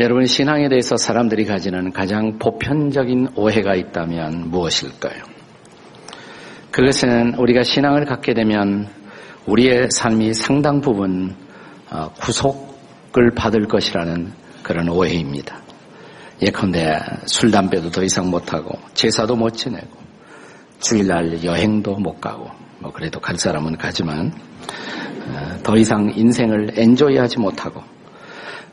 여러분 신앙에 대해서 사람들이 가지는 가장 보편적인 오해가 있다면 무엇일까요? 그것은 우리가 신앙을 갖게 되면 우리의 삶이 상당 부분 어, 구속을 받을 것이라는 그런 오해입니다. 예컨대 술, 담배도 더 이상 못하고 제사도 못 지내고 주일날 여행도 못 가고 뭐 그래도 갈 사람은 가지만 어, 더 이상 인생을 엔조이하지 못하고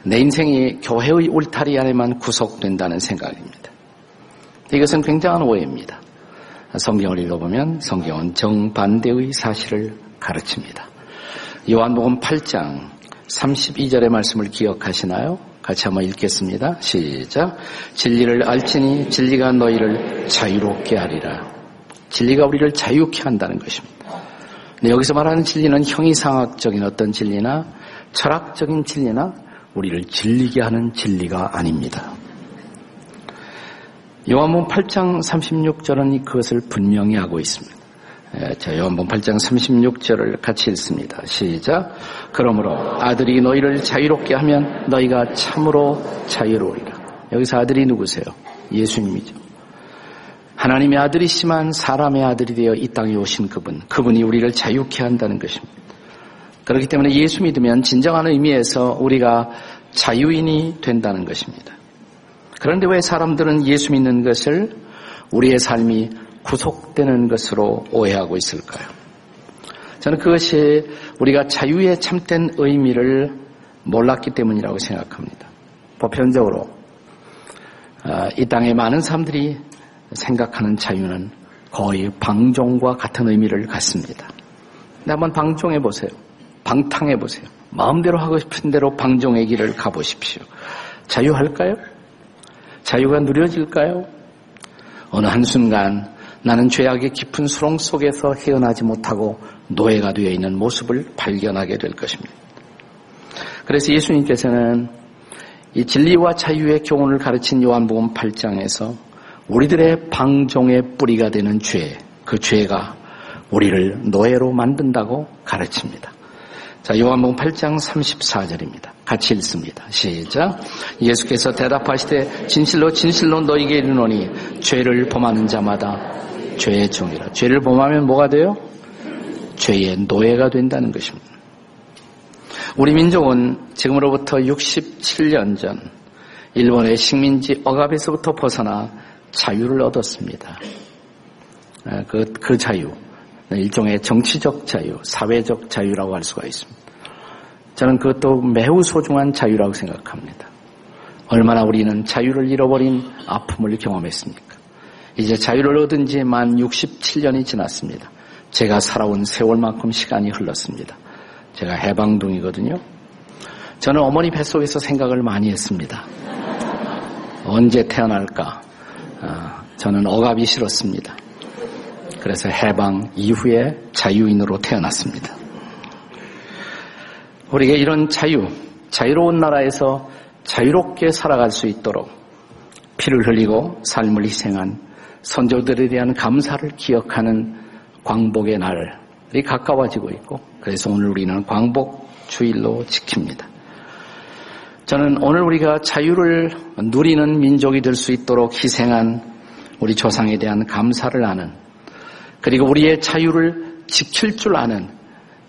내 인생이 교회의 울타리 안에만 구속된다는 생각입니다. 이것은 굉장한 오해입니다. 성경을 읽어보면 성경은 정반대의 사실을 가르칩니다. 요한복음 8장 32절의 말씀을 기억하시나요? 같이 한번 읽겠습니다. 시작. 진리를 알지니 진리가 너희를 자유롭게 하리라. 진리가 우리를 자유케 한다는 것입니다. 여기서 말하는 진리는 형이상학적인 어떤 진리나 철학적인 진리나 우리를 진리게 하는 진리가 아닙니다. 요한복음 8장 36절은 그것을 분명히 하고 있습니다. 예, 자, 요한복음 8장 36절을 같이 읽습니다. 시작. 그러므로 아들이 너희를 자유롭게 하면 너희가 참으로 자유로우리라. 여기서 아들이 누구세요? 예수님이죠. 하나님의 아들이시만 사람의 아들이 되어 이 땅에 오신 그분, 그분이 우리를 자유케 한다는 것입니다. 그렇기 때문에 예수 믿으면 진정한 의미에서 우리가 자유인이 된다는 것입니다. 그런데 왜 사람들은 예수 믿는 것을 우리의 삶이 구속되는 것으로 오해하고 있을까요? 저는 그것이 우리가 자유의 참된 의미를 몰랐기 때문이라고 생각합니다. 보편적으로 아, 이 땅에 많은 사람들이 생각하는 자유는 거의 방종과 같은 의미를 갖습니다. 한번 방종해 보세요. 방탕해 보세요. 마음대로 하고 싶은 대로 방종의 길을 가보십시오. 자유할까요? 자유가 누려질까요? 어느 한순간 나는 죄악의 깊은 수렁 속에서 헤어나지 못하고 노예가 되어 있는 모습을 발견하게 될 것입니다. 그래서 예수님께서는 이 진리와 자유의 교훈을 가르친 요한복음 8장에서 우리들의 방종의 뿌리가 되는 죄, 그 죄가 우리를 노예로 만든다고 가르칩니다. 자, 요한복음 8장 34절입니다. 같이 읽습니다. 시작. 예수께서 대답하시되 진실로 진실로 너희에게 이르노니 죄를 범하는 자마다 죄의 종이라. 죄를 범하면 뭐가 돼요? 죄의 노예가 된다는 것입니다. 우리 민족은 지금으로부터 67년 전 일본의 식민지 억압에서부터 벗어나 자유를 얻었습니다. 아, 그, 그 자유, 일종의 정치적 자유, 사회적 자유라고 할 수가 있습니다. 저는 그것도 매우 소중한 자유라고 생각합니다. 얼마나 우리는 자유를 잃어버린 아픔을 경험했습니까? 이제 자유를 얻은 지 만 67년이 지났습니다. 제가 살아온 세월만큼 시간이 흘렀습니다. 제가 해방둥이거든요. 저는 어머니 뱃속에서 생각을 많이 했습니다. 언제 태어날까? 아, 저는 억압이 싫었습니다. 그래서 해방 이후에 자유인으로 태어났습니다. 우리가 이런 자유, 자유로운 나라에서 자유롭게 살아갈 수 있도록 피를 흘리고 삶을 희생한 선조들에 대한 감사를 기억하는 광복의 날이 가까워지고 있고 그래서 오늘 우리는 광복 주일로 지킵니다. 저는 오늘 우리가 자유를 누리는 민족이 될 수 있도록 희생한 우리 조상에 대한 감사를 아는 그리고 우리의 자유를 지킬 줄 아는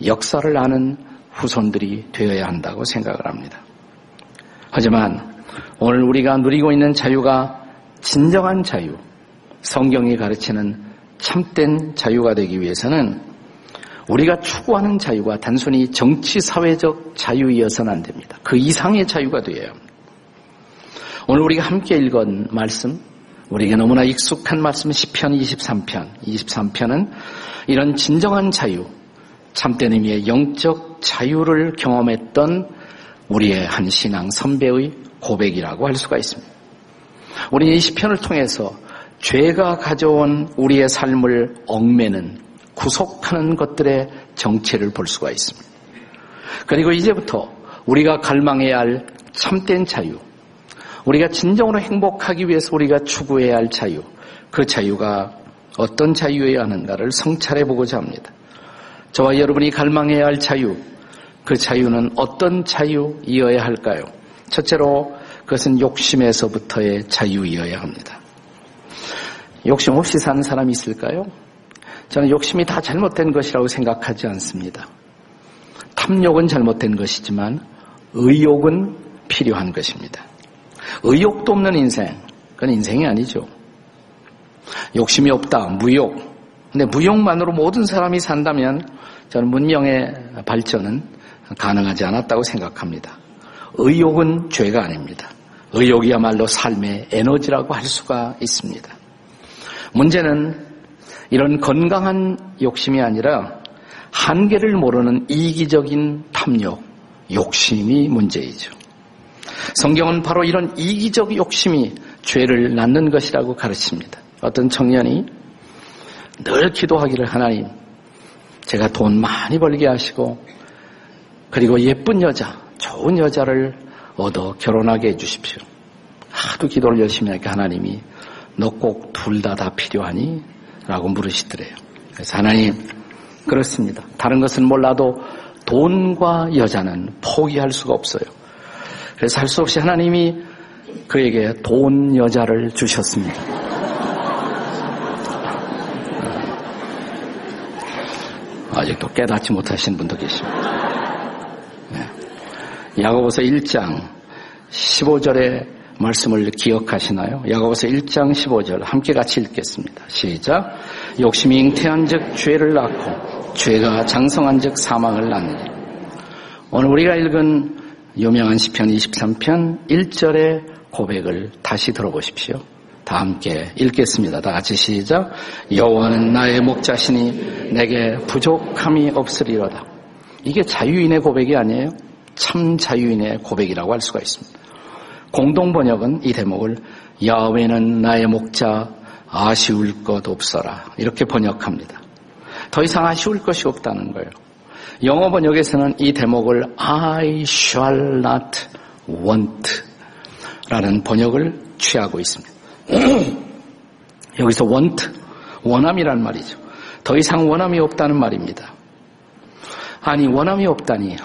역사를 아는 후손들이 되어야 한다고 생각을 합니다. 하지만 오늘 우리가 누리고 있는 자유가 진정한 자유, 성경이 가르치는 참된 자유가 되기 위해서는 우리가 추구하는 자유가 단순히 정치 사회적 자유이어서는 안 됩니다. 그 이상의 자유가 되어야 합니다. 오늘 우리가 함께 읽은 말씀, 우리에게 너무나 익숙한 말씀 10편 23편. 23편은 이런 진정한 자유, 참된 의미의 영적 자유를 경험했던 우리의 한 신앙 선배의 고백이라고 할 수가 있습니다. 우리는 이 시편을 통해서 죄가 가져온 우리의 삶을 얽매는 구속하는 것들의 정체를 볼 수가 있습니다. 그리고 이제부터 우리가 갈망해야 할 참된 자유, 우리가 진정으로 행복하기 위해서 우리가 추구해야 할 자유, 그 자유가 어떤 자유여야 하는가를 성찰해 보고자 합니다. 저와 여러분이 갈망해야 할 자유, 그 자유는 어떤 자유이어야 할까요? 첫째로 그것은 욕심에서부터의 자유이어야 합니다. 욕심 없이 사는 사람이 있을까요? 저는 욕심이 다 잘못된 것이라고 생각하지 않습니다. 탐욕은 잘못된 것이지만 의욕은 필요한 것입니다. 의욕도 없는 인생, 그건 인생이 아니죠. 욕심이 없다, 무욕. 근데 무욕만으로 모든 사람이 산다면 저는 문명의 발전은 가능하지 않았다고 생각합니다. 의욕은 죄가 아닙니다. 의욕이야말로 삶의 에너지라고 할 수가 있습니다. 문제는 이런 건강한 욕심이 아니라 한계를 모르는 이기적인 탐욕, 욕심이 문제이죠. 성경은 바로 이런 이기적 욕심이 죄를 낳는 것이라고 가르칩니다. 어떤 청년이 늘 기도하기를 하나님, 제가 돈 많이 벌게 하시고, 그리고 예쁜 여자, 좋은 여자를 얻어 결혼하게 해주십시오. 하도 기도를 열심히 하니까 하나님이 너 꼭 둘 다다 다 필요하니? 라고 물으시더래요. 그래서 하나님, 그렇습니다. 다른 것은 몰라도 돈과 여자는 포기할 수가 없어요. 그래서 할 수 없이 하나님이 그에게 돈 여자를 주셨습니다. 아직도 깨닫지 못하신 분도 계십니다. 네. 야고보서 1장 15절의 말씀을 기억하시나요? 야고보서 1장 15절 함께 같이 읽겠습니다. 시작. 욕심이 잉태한 즉 죄를 낳고 죄가 장성한 즉 사망을 낳느니 오늘 우리가 읽은 유명한 시편 23편 1절의 고백을 다시 들어보십시오. 다 함께 읽겠습니다. 다 같이 시작. 여호와는 나의 목자시니 내게 부족함이 없으리로다. 이게 자유인의 고백이 아니에요. 참 자유인의 고백이라고 할 수가 있습니다. 공동 번역은 이 대목을 야훼는 나의 목자 아쉬울 것 없어라 이렇게 번역합니다. 더 이상 아쉬울 것이 없다는 거예요. 영어 번역에서는 이 대목을 I shall not want 라는 번역을 취하고 있습니다. 여기서 want, 원함이란 말이죠. 더 이상 원함이 없다는 말입니다. 아니, 원함이 없다니.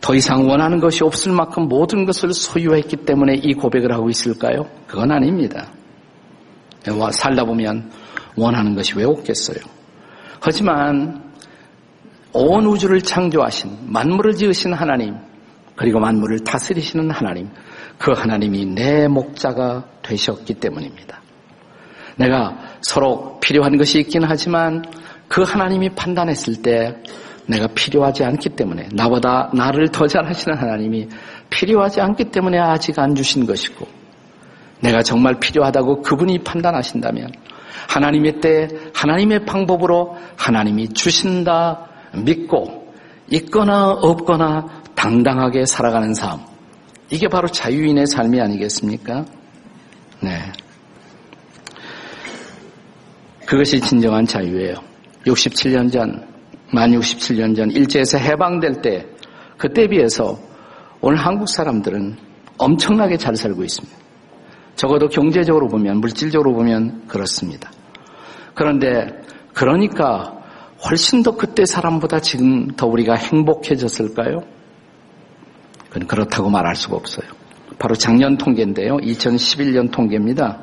더 이상 원하는 것이 없을 만큼 모든 것을 소유했기 때문에 이 고백을 하고 있을까요? 그건 아닙니다. 살다 보면 원하는 것이 왜 없겠어요? 하지만 온 우주를 창조하신 만물을 지으신 하나님 그리고 만물을 다스리시는 하나님 그 하나님이 내 목자가 되셨기 때문입니다. 내가 서로 필요한 것이 있긴 하지만 그 하나님이 판단했을 때 내가 필요하지 않기 때문에 나보다 나를 더 잘하시는 하나님이 필요하지 않기 때문에 아직 안 주신 것이고 내가 정말 필요하다고 그분이 판단하신다면 하나님의 때 하나님의 방법으로 하나님이 주신다 믿고 있거나 없거나 당당하게 살아가는 삶. 이게 바로 자유인의 삶이 아니겠습니까? 네. 그것이 진정한 자유예요. 67년 전, 만 67년 전 일제에서 해방될 때 그때 비해서 오늘 한국 사람들은 엄청나게 잘 살고 있습니다. 적어도 경제적으로 보면 물질적으로 보면 그렇습니다. 그런데 그러니까 훨씬 더 그때 사람보다 지금 더 우리가 행복해졌을까요? 그건 그렇다고 말할 수가 없어요. 바로 작년 통계인데요. 2011년 통계입니다.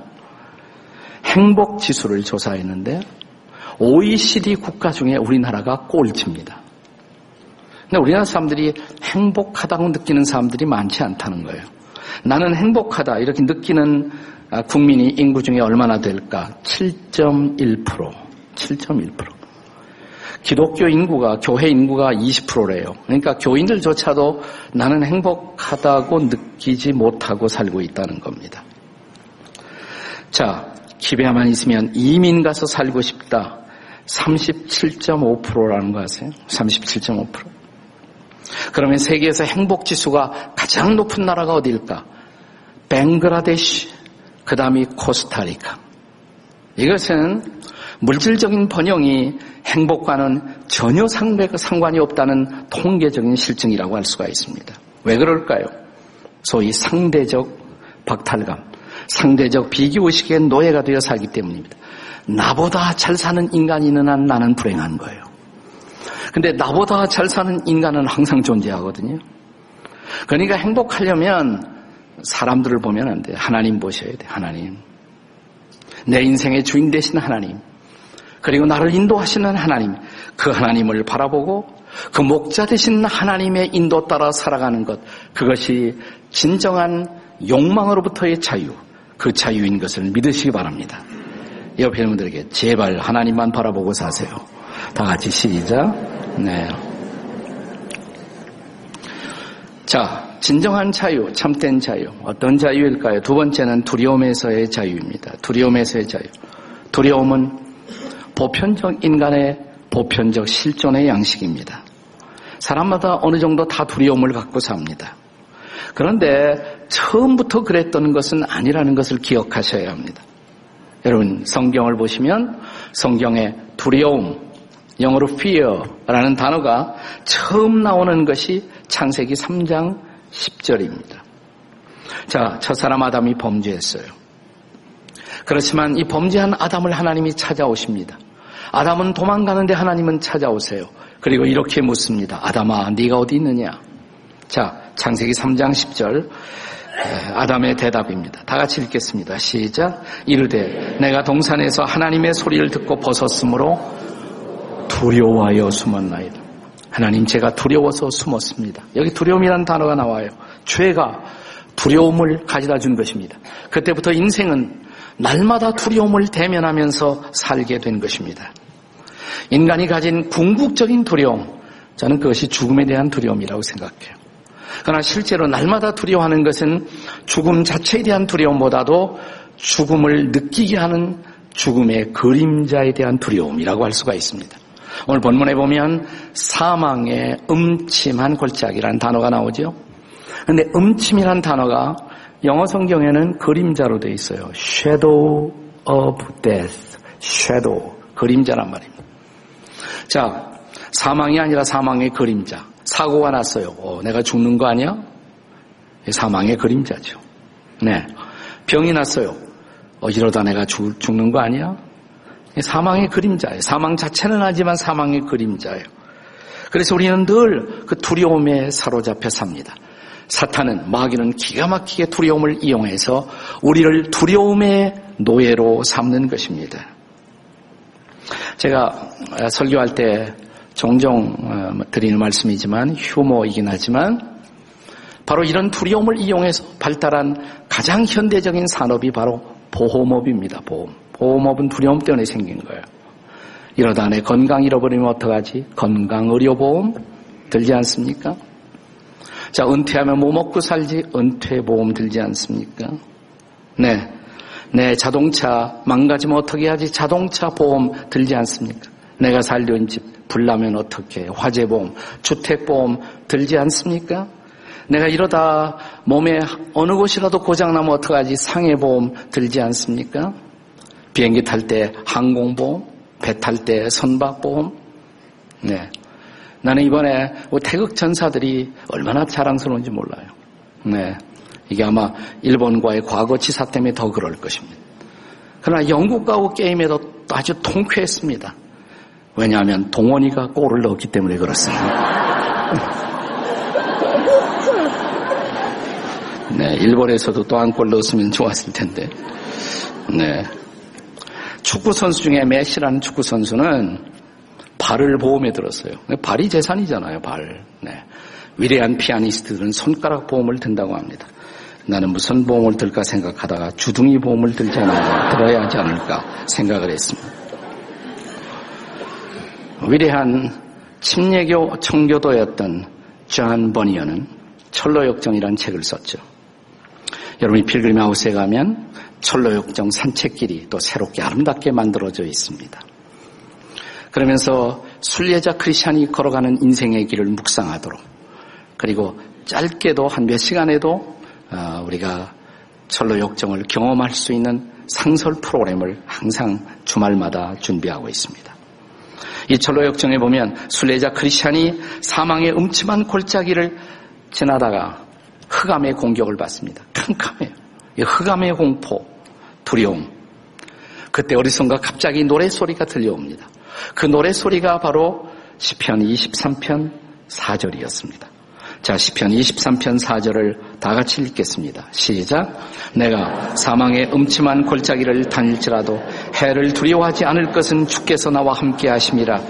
행복 지수를 조사했는데 OECD 국가 중에 우리나라가 꼴찌입니다. 근데 우리나라 사람들이 행복하다고 느끼는 사람들이 많지 않다는 거예요. 나는 행복하다 이렇게 느끼는 아, 국민이 인구 중에 얼마나 될까? 7.1%. 7.1%. 기독교 인구가, 교회 인구가 20%래요. 그러니까 교인들조차도 나는 행복하다고 느끼지 못하고 살고 있다는 겁니다. 자, 기회만 있으면 이민 가서 살고 싶다. 37.5%라는 거 아세요? 37.5%. 그러면 세계에서 행복 지수가 가장 높은 나라가 어디일까? 벵그라데시, 그 다음이 코스타리카. 이것은 물질적인 번영이 행복과는 전혀 상관이 없다는 통계적인 실증이라고 할 수가 있습니다. 왜 그럴까요? 소위 상대적 박탈감, 상대적 비교의식의 노예가 되어 살기 때문입니다. 나보다 잘 사는 인간이 있는 한 나는 불행한 거예요. 근데 나보다 잘 사는 인간은 항상 존재하거든요. 그러니까 행복하려면 사람들을 보면 안 돼. 하나님 보셔야 돼. 하나님. 내 인생의 주인 되신 하나님. 그리고 나를 인도하시는 하나님. 그 하나님을 바라보고 그 목자 되신 하나님의 인도 따라 살아가는 것. 그것이 진정한 욕망으로부터의 자유. 그 자유인 것을 믿으시기 바랍니다. 옆에 있는 분들에게 제발 하나님만 바라보고 사세요. 다 같이 시작. 네. 자, 진정한 자유, 참된 자유. 어떤 자유일까요? 두 번째는 두려움에서의 자유입니다. 두려움에서의 자유. 두려움은 보편적 인간의 보편적 실존의 양식입니다. 사람마다 어느 정도 다 두려움을 갖고 삽니다. 그런데 처음부터 그랬던 것은 아니라는 것을 기억하셔야 합니다. 여러분 성경을 보시면 성경에 두려움, 영어로 fear라는 단어가 처음 나오는 것이 창세기 3장 10절입니다. 자, 첫 사람 아담이 범죄했어요. 그렇지만 이 범죄한 아담을 하나님이 찾아오십니다. 아담은 도망가는데 하나님은 찾아오세요. 그리고 이렇게 묻습니다. 아담아, 네가 어디 있느냐? 자, 창세기 3장 10절 아담의 대답입니다. 다 같이 읽겠습니다. 시작. 이르되 내가 동산에서 하나님의 소리를 듣고 벗었으므로 두려워하여 숨었나이다. 하나님 제가 두려워서 숨었습니다. 여기 두려움이라는 단어가 나와요. 죄가 두려움을 가져다 준 것입니다. 그때부터 인생은 날마다 두려움을 대면하면서 살게 된 것입니다. 인간이 가진 궁극적인 두려움, 저는 그것이 죽음에 대한 두려움이라고 생각해요. 그러나 실제로 날마다 두려워하는 것은 죽음 자체에 대한 두려움보다도 죽음을 느끼게 하는 죽음의 그림자에 대한 두려움이라고 할 수가 있습니다. 오늘 본문에 보면 사망의 음침한 골짜기라는 단어가 나오죠. 근데 음침이란 단어가 영어 성경에는 그림자로 되어 있어요. shadow of death. shadow. 그림자란 말입니다. 자, 사망이 아니라 사망의 그림자. 사고가 났어요. 어, 내가 죽는 거 아니야? 사망의 그림자죠. 네. 병이 났어요. 어, 이러다 내가 죽, 죽는 거 아니야? 사망의 그림자예요. 사망 자체는 하지만 사망의 그림자예요. 그래서 우리는 늘 그 두려움에 사로잡혀 삽니다. 사탄은 마귀는 기가 막히게 두려움을 이용해서 우리를 두려움의 노예로 삼는 것입니다. 제가 설교할 때 종종 어, 드리는 말씀이지만 휴머이긴 하지만 바로 이런 두려움을 이용해서 발달한 가장 현대적인 산업이 바로 보험업입니다. 보험. 보험업은 두려움 때문에 생긴 거예요. 이러다 내 건강 잃어버리면 어떡하지? 건강 의료보험 들지 않습니까? 자, 은퇴하면 뭐 먹고 살지? 은퇴보험 들지 않습니까? 네. 내 자동차 망가지면 어떻게 하지? 자동차 보험 들지 않습니까? 내가 살던 집 불나면 어떻게? 화재보험, 주택보험 들지 않습니까? 내가 이러다 몸에 어느 곳이라도 고장나면 어떡하지? 상해보험 들지 않습니까? 비행기 탈 때 항공보험, 배 탈 때 선박보험. 네. 나는 이번에 뭐 태극 전사들이 얼마나 자랑스러운지 몰라요. 네. 이게 아마 일본과의 과거 지사 때문에 더 그럴 것입니다. 그러나 영국과의 게임에도 아주 통쾌했습니다. 왜냐하면 동원이가 골을 넣었기 때문에 그렇습니다. 네, 일본에서도 또 한 골 넣었으면 좋았을 텐데. 네. 축구 선수 중에 메시라는 축구 선수는 발을 보험에 들었어요. 발이 재산이잖아요, 발. 네. 위대한 피아니스트들은 손가락 보험을 든다고 합니다. 나는 무슨 보험을 들까 생각하다가 주둥이 보험을 들잖아요. 들어야 하지 않을까 생각을 했습니다. 위대한 침례교 청교도였던 존 버니언은 천로역정이라는 책을 썼죠. 여러분이 필그림 하우스에 가면 천로역정 산책길이 또 새롭게 아름답게 만들어져 있습니다. 그러면서 순례자 크리스찬이 걸어가는 인생의 길을 묵상하도록 그리고 짧게도 한 몇 시간에도 어, 우리가 천로 역정을 경험할 수 있는 상설 프로그램을 항상 주말마다 준비하고 있습니다. 이 철로 역정에 보면 순례자 크리스찬이 사망의 음침한 골짜기를 지나다가 흑암의 공격을 받습니다. 캄캄해요. 이 흑암의 공포, 두려움. 그때 어리선가 갑자기 노래소리가 들려옵니다. 그 노래소리가 바로 시편 23편 4절이었습니다. 자, 시편 23편 4절을 다 같이 읽겠습니다. 시작. 내가 사망의 음침한 골짜기를 다닐지라도 해를 두려워하지 않을 것은 주께서 나와 함께 하심이라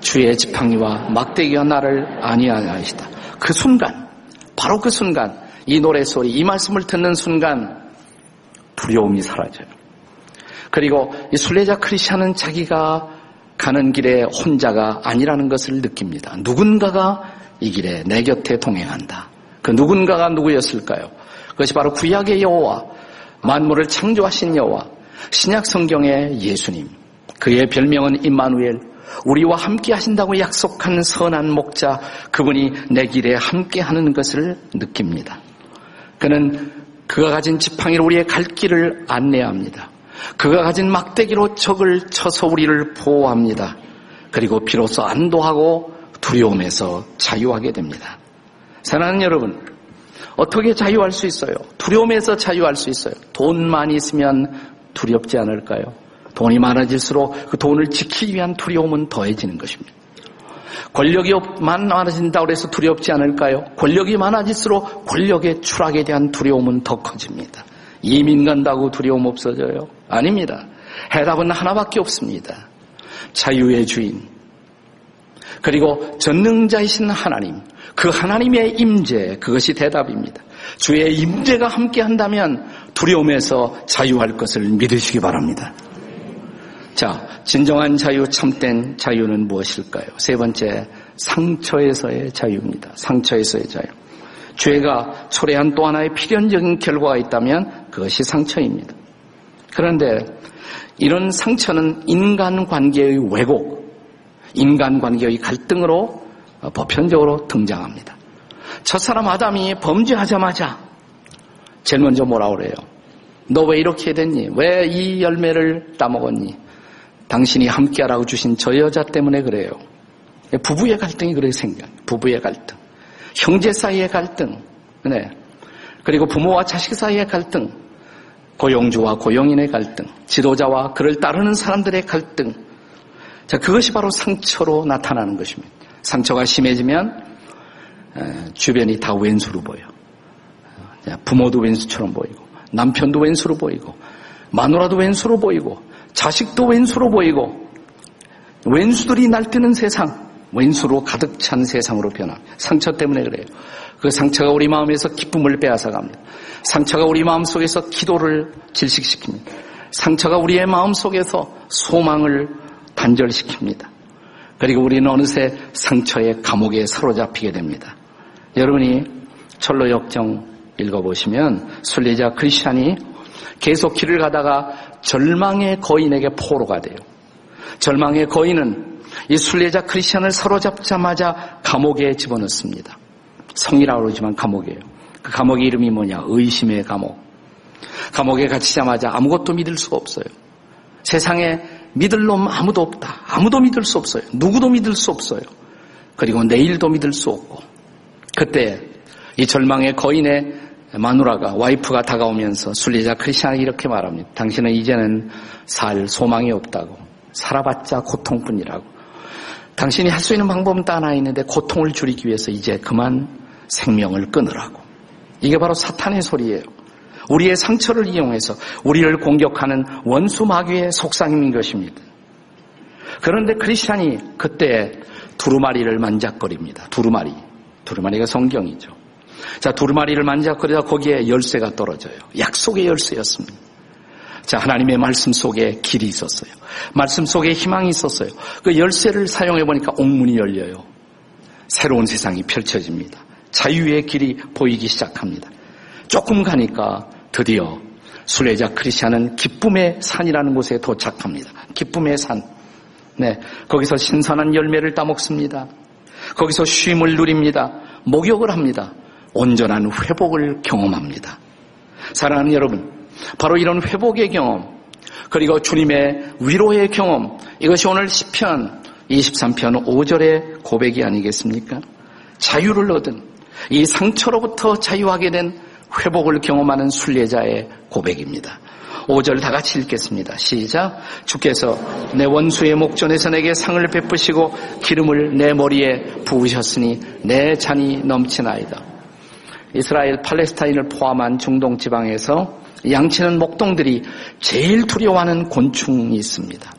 주의 지팡이와 막대기가 나를 아니하시다. 그 순간, 바로 그 순간, 이 노래 소리, 이 말씀을 듣는 순간 두려움이 사라져요. 그리고 이 순례자 크리스천은 자기가 가는 길에 혼자가 아니라는 것을 느낍니다. 누군가가 이 길에 내 곁에 동행한다. 그 누군가가 누구였을까요? 그것이 바로 구약의 여호와, 만물을 창조하신 여호와, 신약 성경의 예수님. 그의 별명은 임마누엘, 우리와 함께 하신다고 약속한 선한 목자, 그분이 내 길에 함께 하는 것을 느낍니다. 그는 그가 가진 지팡이로 우리의 갈 길을 안내합니다. 그가 가진 막대기로 적을 쳐서 우리를 보호합니다. 그리고 비로소 안도하고 두려움에서 자유하게 됩니다. 사랑하는 여러분, 어떻게 자유할 수 있어요? 두려움에서 자유할 수 있어요. 돈만 있으면 두렵지 않을까요? 돈이 많아질수록 그 돈을 지키기 위한 두려움은 더해지는 것입니다. 권력이 많아진다고 해서 두렵지 않을까요? 권력이 많아질수록 권력의 추락에 대한 두려움은 더 커집니다. 이민 간다고 두려움 없어져요? 아닙니다. 해답은 하나밖에 없습니다. 자유의 주인, 그리고 전능자이신 하나님, 그 하나님의 임재, 그것이 대답입니다. 주의 임재가 함께 한다면 두려움에서 자유할 것을 믿으시기 바랍니다. 자, 진정한 자유, 참된 자유는 무엇일까요? 세 번째, 상처에서의 자유입니다. 상처에서의 자유. 죄가 초래한 또 하나의 필연적인 결과가 있다면 그것이 상처입니다. 그런데 이런 상처는 인간 관계의 왜곡, 인간관계의 갈등으로 보편적으로 등장합니다. 첫사람 아담이 범죄하자마자 제일 먼저 뭐라 그래요? 너 왜 이렇게 됐니? 왜 이 열매를 따먹었니? 당신이 함께하라고 주신 저 여자 때문에 그래요. 부부의 갈등이 그렇게 생겨. 부부의 갈등. 형제 사이의 갈등. 네. 그리고 부모와 자식 사이의 갈등. 고용주와 고용인의 갈등. 지도자와 그를 따르는 사람들의 갈등. 자, 그것이 바로 상처로 나타나는 것입니다. 상처가 심해지면 주변이 다 왼수로 보여. 부모도 왼수처럼 보이고, 남편도 왼수로 보이고, 마누라도 왼수로 보이고, 자식도 왼수로 보이고, 왼수들이 날뛰는 세상, 왼수로 가득 찬 세상으로 변화. 상처 때문에 그래요. 그 상처가 우리 마음에서 기쁨을 빼앗아 갑니다. 상처가 우리 마음 속에서 기도를 질식시킵니다. 상처가 우리의 마음 속에서 소망을 단절시킵니다. 그리고 우리는 어느새 상처의 감옥에 사로잡히게 됩니다. 여러분이 철로 역정 읽어보시면 순례자 크리스찬이 계속 길을 가다가 절망의 거인에게 포로가 돼요. 절망의 거인은 이 순례자 크리스찬을 사로잡자마자 감옥에 집어넣습니다. 성이라고 그러지만 감옥이에요. 그 감옥의 이름이 뭐냐? 의심의 감옥. 감옥에 갇히자마자 아무것도 믿을 수가 없어요. 세상에 믿을 놈 아무도 없다. 아무도 믿을 수 없어요. 누구도 믿을 수 없어요. 그리고 내일도 믿을 수 없고. 그때 이 절망의 거인의 마누라가 와이프가 다가오면서 순리자 크리스찬이 이렇게 말합니다. 당신은 이제는 살 소망이 없다고. 살아봤자 고통뿐이라고. 당신이 할 수 있는 방법은 딱 하나 있는데 고통을 줄이기 위해서 이제 그만 생명을 끊으라고. 이게 바로 사탄의 소리예요. 우리의 상처를 이용해서 우리를 공격하는 원수 마귀의 속상임인 것입니다. 그런데 크리스찬이 그때 두루마리를 만작거립니다. 두루마리. 두루마리가 성경이죠. 자, 두루마리를 만작거리다 거기에 열쇠가 떨어져요. 약속의 열쇠였습니다. 자, 하나님의 말씀 속에 길이 있었어요. 말씀 속에 희망이 있었어요. 그 열쇠를 사용해 보니까 옥문이 열려요. 새로운 세상이 펼쳐집니다. 자유의 길이 보이기 시작합니다. 조금 가니까 드디어 순례자 크리스찬은 기쁨의 산이라는 곳에 도착합니다. 기쁨의 산. 네, 거기서 신선한 열매를 따먹습니다. 거기서 쉼을 누립니다. 목욕을 합니다. 온전한 회복을 경험합니다. 사랑하는 여러분, 바로 이런 회복의 경험, 그리고 주님의 위로의 경험, 이것이 오늘 10편 23편 5절의 고백이 아니겠습니까? 자유를 얻은 이 상처로부터 자유하게 된 회복을 경험하는 순례자의 고백입니다. 5절 다 같이 읽겠습니다. 시작. 주께서 내 원수의 목전에서 내게 상을 베푸시고 기름을 내 머리에 부으셨으니 내 잔이 넘치나이다. 이스라엘 팔레스타인을 포함한 중동 지방에서 양치는 목동들이 제일 두려워하는 곤충이 있습니다.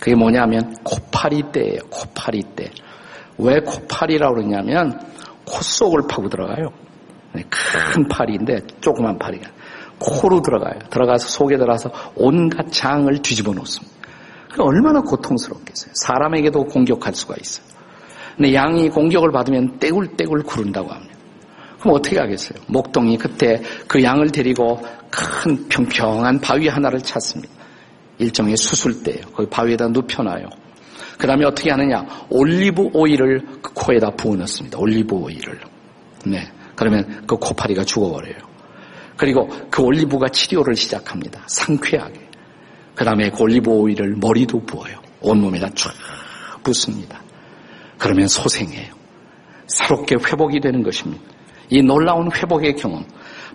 그게 뭐냐면 코파리 떼예요. 코파리 떼. 왜 코파리라고 그러냐면 코 속을 파고 들어가요. 네, 큰 파리인데 조그만 파리가 코로 들어가요. 들어가서 속에 들어가서 온갖 장을 뒤집어 놓습니다. 그 얼마나 고통스럽겠어요. 사람에게도 공격할 수가 있어요. 근데 양이 공격을 받으면 떼굴떼굴 구른다고 합니다. 그럼 어떻게 하겠어요? 목동이 그때 그 양을 데리고 큰 평평한 바위 하나를 찾습니다. 일종의 수술대예요. 거기 바위에다 눕혀놔요. 그 다음에 어떻게 하느냐? 올리브 오일을 그 코에다 부어 넣습니다. 올리브 오일을. 네. 그러면 그 코파리가 죽어버려요. 그리고 그 올리브가 치료를 시작합니다. 상쾌하게. 그 다음에 그 올리브 오일을 머리도 부어요. 온몸에다 쫙 붓습니다. 그러면 소생해요. 새롭게 회복이 되는 것입니다. 이 놀라운 회복의 경험.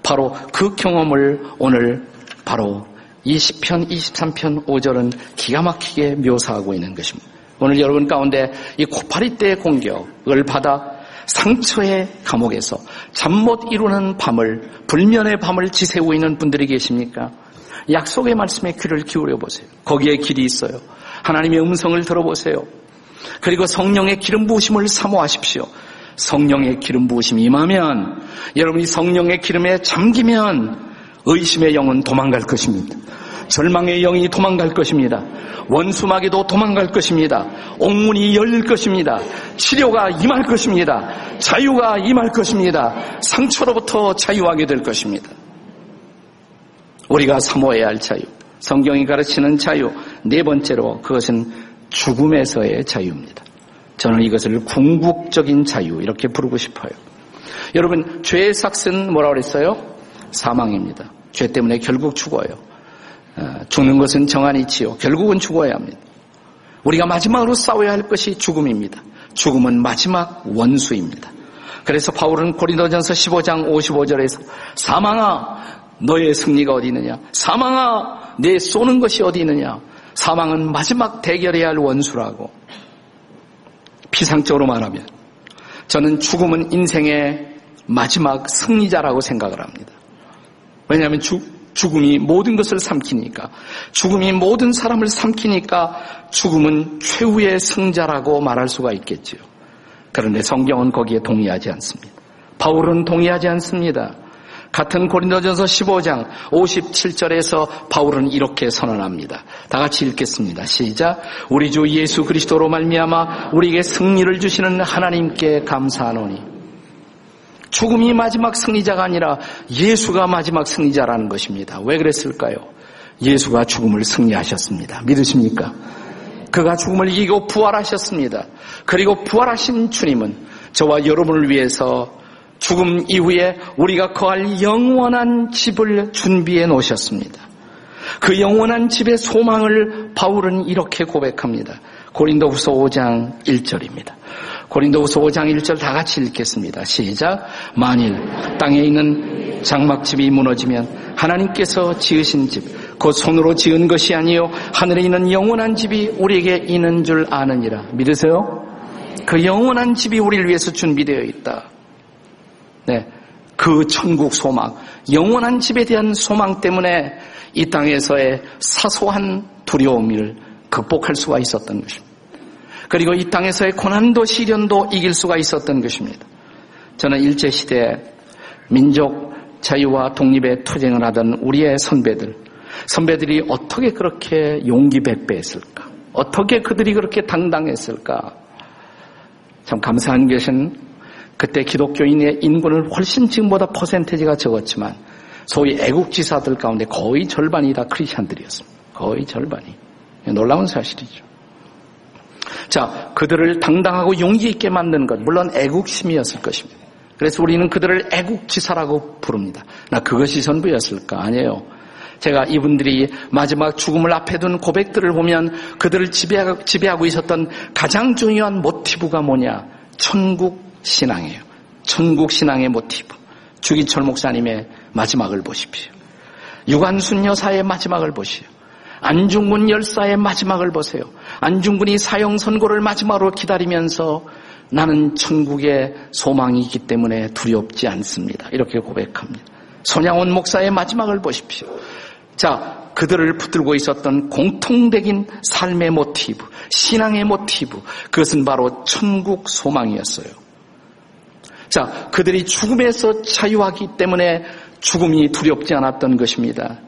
바로 그 경험을 오늘 바로 20편, 23편 5절은 기가 막히게 묘사하고 있는 것입니다. 오늘 여러분 가운데 이 코파리 때의 공격을 받아 상처의 감옥에서 잠 못 이루는 밤을, 불면의 밤을 지새우고 있는 분들이 계십니까? 약속의 말씀에 귀를 기울여 보세요. 거기에 길이 있어요. 하나님의 음성을 들어보세요. 그리고 성령의 기름 부으심을 사모하십시오. 성령의 기름 부으심이 임하면 여러분이 성령의 기름에 잠기면 의심의 영은 도망갈 것입니다. 절망의 영이 도망갈 것입니다. 원수마귀도 도망갈 것입니다. 옥문이 열릴 것입니다. 치료가 임할 것입니다. 자유가 임할 것입니다. 상처로부터 자유하게 될 것입니다. 우리가 사모해야 할 자유. 성경이 가르치는 자유. 네 번째로 그것은 죽음에서의 자유입니다. 저는 이것을 궁극적인 자유 이렇게 부르고 싶어요. 여러분 죄의 삭은 뭐라고 그랬어요? 사망입니다. 죄 때문에 결국 죽어요. 어, 죽는 것은 정한 이치요. 결국은 죽어야 합니다. 우리가 마지막으로 싸워야 할 것이 죽음입니다. 죽음은 마지막 원수입니다. 그래서 바울은 고린도전서 15장 55절에서 사망아 너의 승리가 어디 있느냐? 사망아 내 쏘는 것이 어디 있느냐? 사망은 마지막 대결해야 할 원수라고. 피상적으로 말하면 저는 죽음은 인생의 마지막 승리자라고 생각을 합니다. 왜냐하면 죽, 죽음이 모든 것을 삼키니까 죽음이 모든 사람을 삼키니까 죽음은 최후의 승자라고 말할 수가 있겠지요. 그런데 성경은 거기에 동의하지 않습니다. 바울은 동의하지 않습니다. 같은 고린도전서 15장 57절에서 바울은 이렇게 선언합니다. 다 같이 읽겠습니다. 시작. 우리 주 예수 그리스도로 말미암아 우리에게 승리를 주시는 하나님께 감사하노니 죽음이 마지막 승리자가 아니라 예수가 마지막 승리자라는 것입니다. 왜 그랬을까요? 예수가 죽음을 승리하셨습니다. 믿으십니까? 그가 죽음을 이기고 부활하셨습니다. 그리고 부활하신 주님은 저와 여러분을 위해서 죽음 이후에 우리가 거할 영원한 집을 준비해 놓으셨습니다. 그 영원한 집의 소망을 바울은 이렇게 고백합니다. 고린도후서 5장 1절입니다. 고린도후서 5장 1절 다 같이 읽겠습니다. 시작. 만일 땅에 있는 장막집이 무너지면 하나님께서 지으신 집, 곧 손으로 지은 것이 아니요 하늘에 있는 영원한 집이 우리에게 있는 줄 아느니라. 믿으세요? 그 영원한 집이 우리를 위해서 준비되어 있다. 네. 그 천국 소망, 영원한 집에 대한 소망 때문에 이 땅에서의 사소한 두려움을 극복할 수가 있었던 것입니다. 그리고 이 땅에서의 고난도 시련도 이길 수가 있었던 것입니다. 저는 일제시대에 민족 자유와 독립의 투쟁을 하던 우리의 선배들, 선배들이 어떻게 그렇게 용기 백배했을까? 어떻게 그들이 그렇게 당당했을까? 참 감사한 것은 그때 기독교인의 인구는 훨씬 지금보다 퍼센테지가 적었지만 소위 애국지사들 가운데 거의 절반이 다 크리스천들이었습니다. 거의 절반이. 놀라운 사실이죠. 자, 그들을 당당하고 용기 있게 만드는 것, 물론 애국심이었을 것입니다. 그래서 우리는 그들을 애국지사라고 부릅니다. 나 그것이 전부였을까? 아니에요. 제가 이분들이 마지막 죽음을 앞에 둔 고백들을 보면 그들을 지배하고 있었던 가장 중요한 모티브가 뭐냐? 천국 신앙이에요. 천국 신앙의 모티브. 주기철 목사님의 마지막을 보십시오. 유관순 여사의 마지막을 보시오. 안중근 열사의 마지막을 보세요. 안중근이 사형 선고를 마지막으로 기다리면서 나는 천국에 소망이 있기 때문에 두렵지 않습니다. 이렇게 고백합니다. 손양원 목사의 마지막을 보십시오. 자, 그들을 붙들고 있었던 공통적인 삶의 모티브, 신앙의 모티브, 그것은 바로 천국 소망이었어요. 자, 그들이 죽음에서 자유하기 때문에 죽음이 두렵지 않았던 것입니다.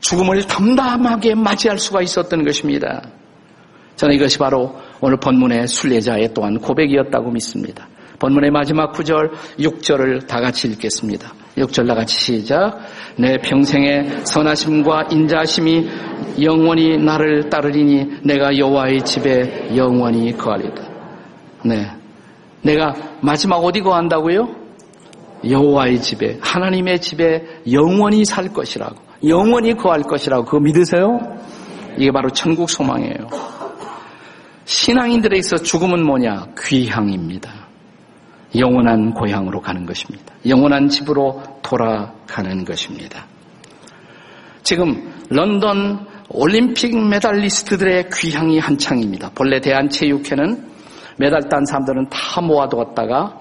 죽음을 담담하게 맞이할 수가 있었던 것입니다. 저는 이것이 바로 오늘 본문의 순례자의 또한 고백이었다고 믿습니다. 본문의 마지막 구절 6절을 다 같이 읽겠습니다. 6절 다 같이 시작. 내 평생의 선하심과 인자심이 영원히 나를 따르리니 내가 여호와의 집에 영원히 거하리다. 네. 내가 마지막 어디 거한다고요? 여호와의 집에 하나님의 집에 영원히 살 것이라고 영원히 거할 것이라고 그거 믿으세요? 이게 바로 천국 소망이에요. 신앙인들에게서 죽음은 뭐냐? 귀향입니다. 영원한 고향으로 가는 것입니다. 영원한 집으로 돌아가는 것입니다. 지금 런던 올림픽 메달리스트들의 귀향이 한창입니다. 본래 대한체육회는 메달 딴 사람들은 다 모아두었다가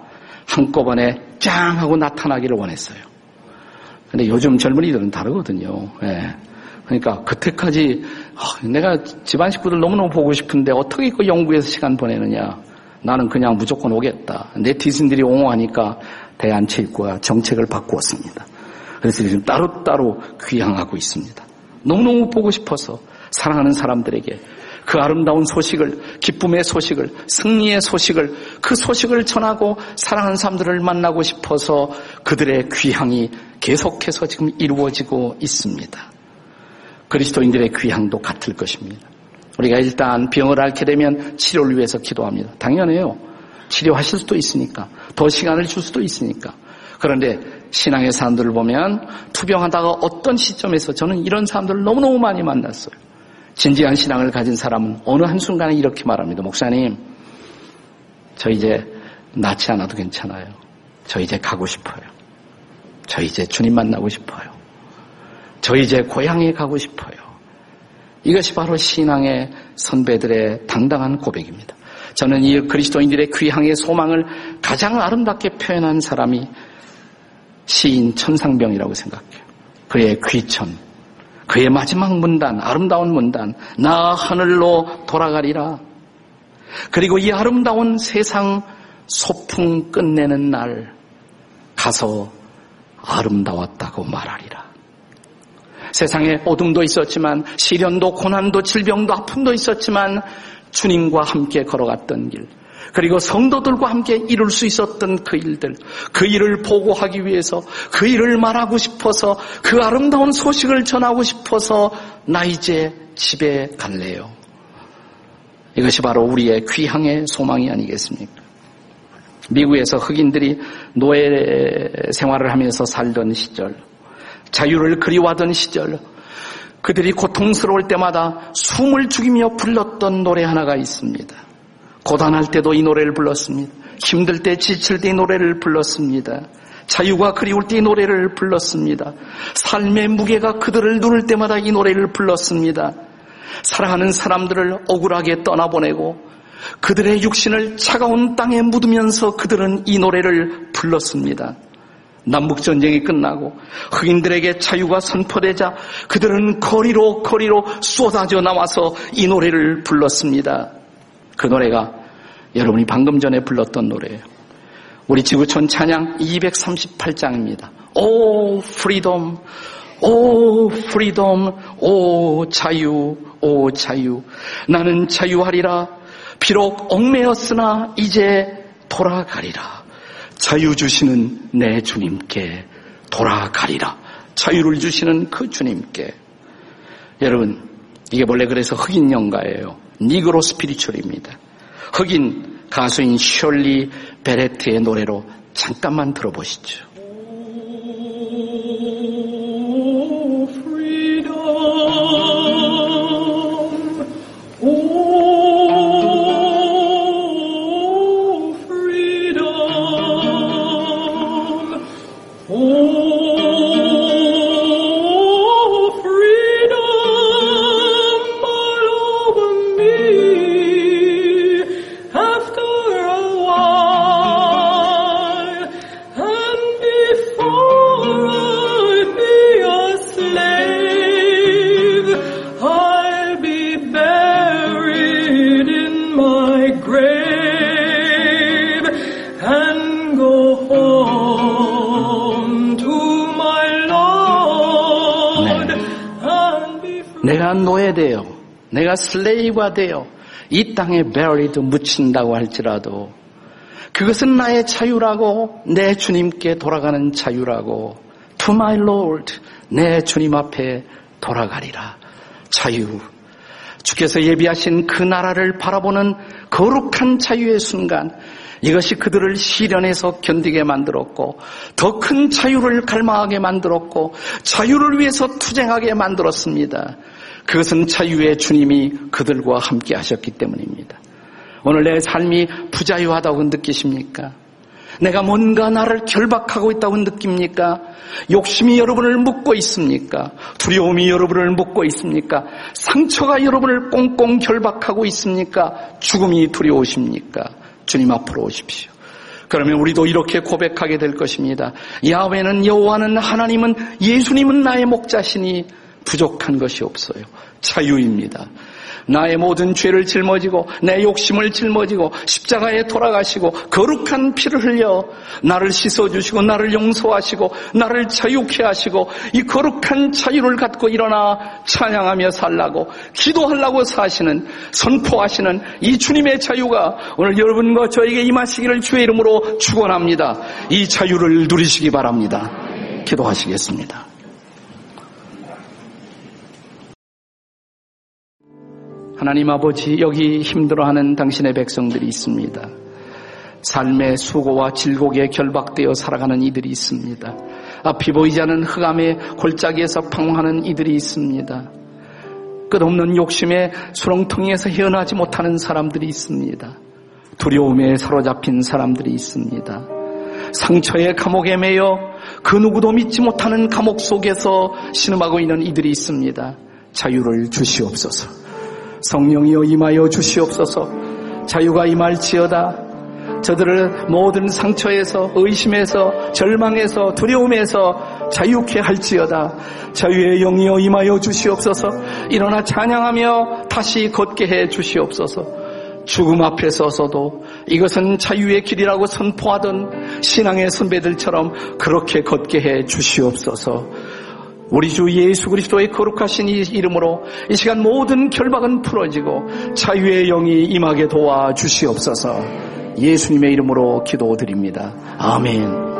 한꺼번에 짱 하고 나타나기를 원했어요. 근데 요즘 젊은이들은 다르거든요. 예. 그러니까 그때까지 아, 내가 집안 식구들 너무너무 보고 싶은데 어떻게 그 영국에서 시간 보내느냐. 나는 그냥 무조건 오겠다. 네티즌들이 옹호하니까 대한체육부가 정책을 바꾸었습니다. 그래서 지금 따로따로 귀향하고 있습니다. 너무너무 보고 싶어서 사랑하는 사람들에게 그 아름다운 소식을, 기쁨의 소식을, 승리의 소식을, 그 소식을 전하고 사랑하는 사람들을 만나고 싶어서 그들의 귀향이 계속해서 지금 이루어지고 있습니다. 그리스도인들의 귀향도 같을 것입니다. 우리가 일단 병을 앓게 되면 치료를 위해서 기도합니다. 당연해요. 치료하실 수도 있으니까. 더 시간을 줄 수도 있으니까. 그런데 신앙의 사람들을 보면 투병하다가 어떤 시점에서 저는 이런 사람들을 너무너무 많이 만났어요. 진지한 신앙을 가진 사람은 어느 한순간에 이렇게 말합니다. 목사님, 저 이제 낫지 않아도 괜찮아요. 저 이제 가고 싶어요. 저 이제 주님 만나고 싶어요. 저 이제 고향에 가고 싶어요. 이것이 바로 신앙의 선배들의 당당한 고백입니다. 저는 이 그리스도인들의 귀향의 소망을 가장 아름답게 표현한 사람이 시인 천상병이라고 생각해요. 그의 귀천, 그의 마지막 문단, 아름다운 문단, 나 하늘로 돌아가리라. 그리고 이 아름다운 세상 소풍 끝내는 날 가서 아름다웠다고 말하리라. 세상에 어둠도 있었지만 시련도 고난도 질병도 아픔도 있었지만 주님과 함께 걸어갔던 길 그리고 성도들과 함께 이룰 수 있었던 그 일들 그 일을 보고하기 위해서 그 일을 말하고 싶어서 그 아름다운 소식을 전하고 싶어서 나 이제 집에 갈래요. 이것이 바로 우리의 귀향의 소망이 아니겠습니까? 미국에서 흑인들이 노예 생활을 하면서 살던 시절 자유를 그리워하던 시절 그들이 고통스러울 때마다 숨을 죽이며 불렀던 노래 하나가 있습니다. 고단할 때도 이 노래를 불렀습니다. 힘들 때 지칠 때 이 노래를 불렀습니다. 자유가 그리울 때 이 노래를 불렀습니다. 삶의 무게가 그들을 누를 때마다 이 노래를 불렀습니다. 사랑하는 사람들을 억울하게 떠나보내고 그들의 육신을 차가운 땅에 묻으면서 그들은 이 노래를 불렀습니다. 남북전쟁이 끝나고 흑인들에게 자유가 선포되자 그들은 거리로 거리로 쏟아져 나와서 이 노래를 불렀습니다. 그 노래가 여러분이 방금 전에 불렀던 노래예요. 우리 지구촌 찬양 238장입니다. Oh freedom Oh freedom 오 자유 오 자유 나는 자유하리라 비록 얽매였으나 이제 돌아가리라. 자유 주시는 내 주님께 돌아가리라. 자유를 주시는 그 주님께. 여러분, 이게 원래 그래서 흑인 영가예요. 니그로 스피리추얼입니다. 흑인 가수인 셜리 베레트의 노래로 잠깐만 들어보시죠. 내가 slave가 되어 이 땅에 buried 묻힌다고 할지라도 그것은 나의 자유라고 내 주님께 돌아가는 자유라고 To my Lord 내 주님 앞에 돌아가리라. 자유. 주께서 예비하신 그 나라를 바라보는 거룩한 자유의 순간 이것이 그들을 시련에서 견디게 만들었고 더 큰 자유를 갈망하게 만들었고 자유를 위해서 투쟁하게 만들었습니다. 그것은 자유의 주님이 그들과 함께 하셨기 때문입니다. 오늘 내 삶이 부자유하다고 느끼십니까? 내가 뭔가 나를 결박하고 있다고 느낍니까? 욕심이 여러분을 묶고 있습니까? 두려움이 여러분을 묶고 있습니까? 상처가 여러분을 꽁꽁 결박하고 있습니까? 죽음이 두려우십니까? 주님 앞으로 오십시오. 그러면 우리도 이렇게 고백하게 될 것입니다. 야훼는 여호와는 하나님은 예수님은 나의 목자시니 부족한 것이 없어요. 자유입니다. 나의 모든 죄를 짊어지고 내 욕심을 짊어지고 십자가에 돌아가시고 거룩한 피를 흘려 나를 씻어주시고 나를 용서하시고 나를 자유케 하시고 이 거룩한 자유를 갖고 일어나 찬양하며 살라고 기도하려고 사시는 선포하시는 이 주님의 자유가 오늘 여러분과 저에게 임하시기를 주의 이름으로 축원합니다. 이 자유를 누리시기 바랍니다. 기도하시겠습니다. 하나님 아버지 여기 힘들어하는 당신의 백성들이 있습니다. 삶의 수고와 질곡에 결박되어 살아가는 이들이 있습니다. 앞이 보이지 않는 흑암의 골짜기에서 방황하는 이들이 있습니다. 끝없는 욕심에 수렁텅이에서 헤어나지 못하는 사람들이 있습니다. 두려움에 사로잡힌 사람들이 있습니다. 상처의 감옥에 매여 그 누구도 믿지 못하는 감옥 속에서 신음하고 있는 이들이 있습니다. 자유를 주시옵소서. 성령이여 임하여 주시옵소서. 자유가 임할지어다. 저들을 모든 상처에서 의심에서 절망에서 두려움에서 자유케 할지어다. 자유의 영이여 임하여 주시옵소서. 일어나 찬양하며 다시 걷게 해 주시옵소서. 죽음 앞에 서서도 이것은 자유의 길이라고 선포하던 신앙의 선배들처럼 그렇게 걷게 해 주시옵소서 우리 주 예수 그리스도의 거룩하신 이 이름으로 이 시간 모든 결박은 풀어지고 자유의 영이 임하게 도와 주시옵소서 예수님의 이름으로 기도드립니다. 아멘.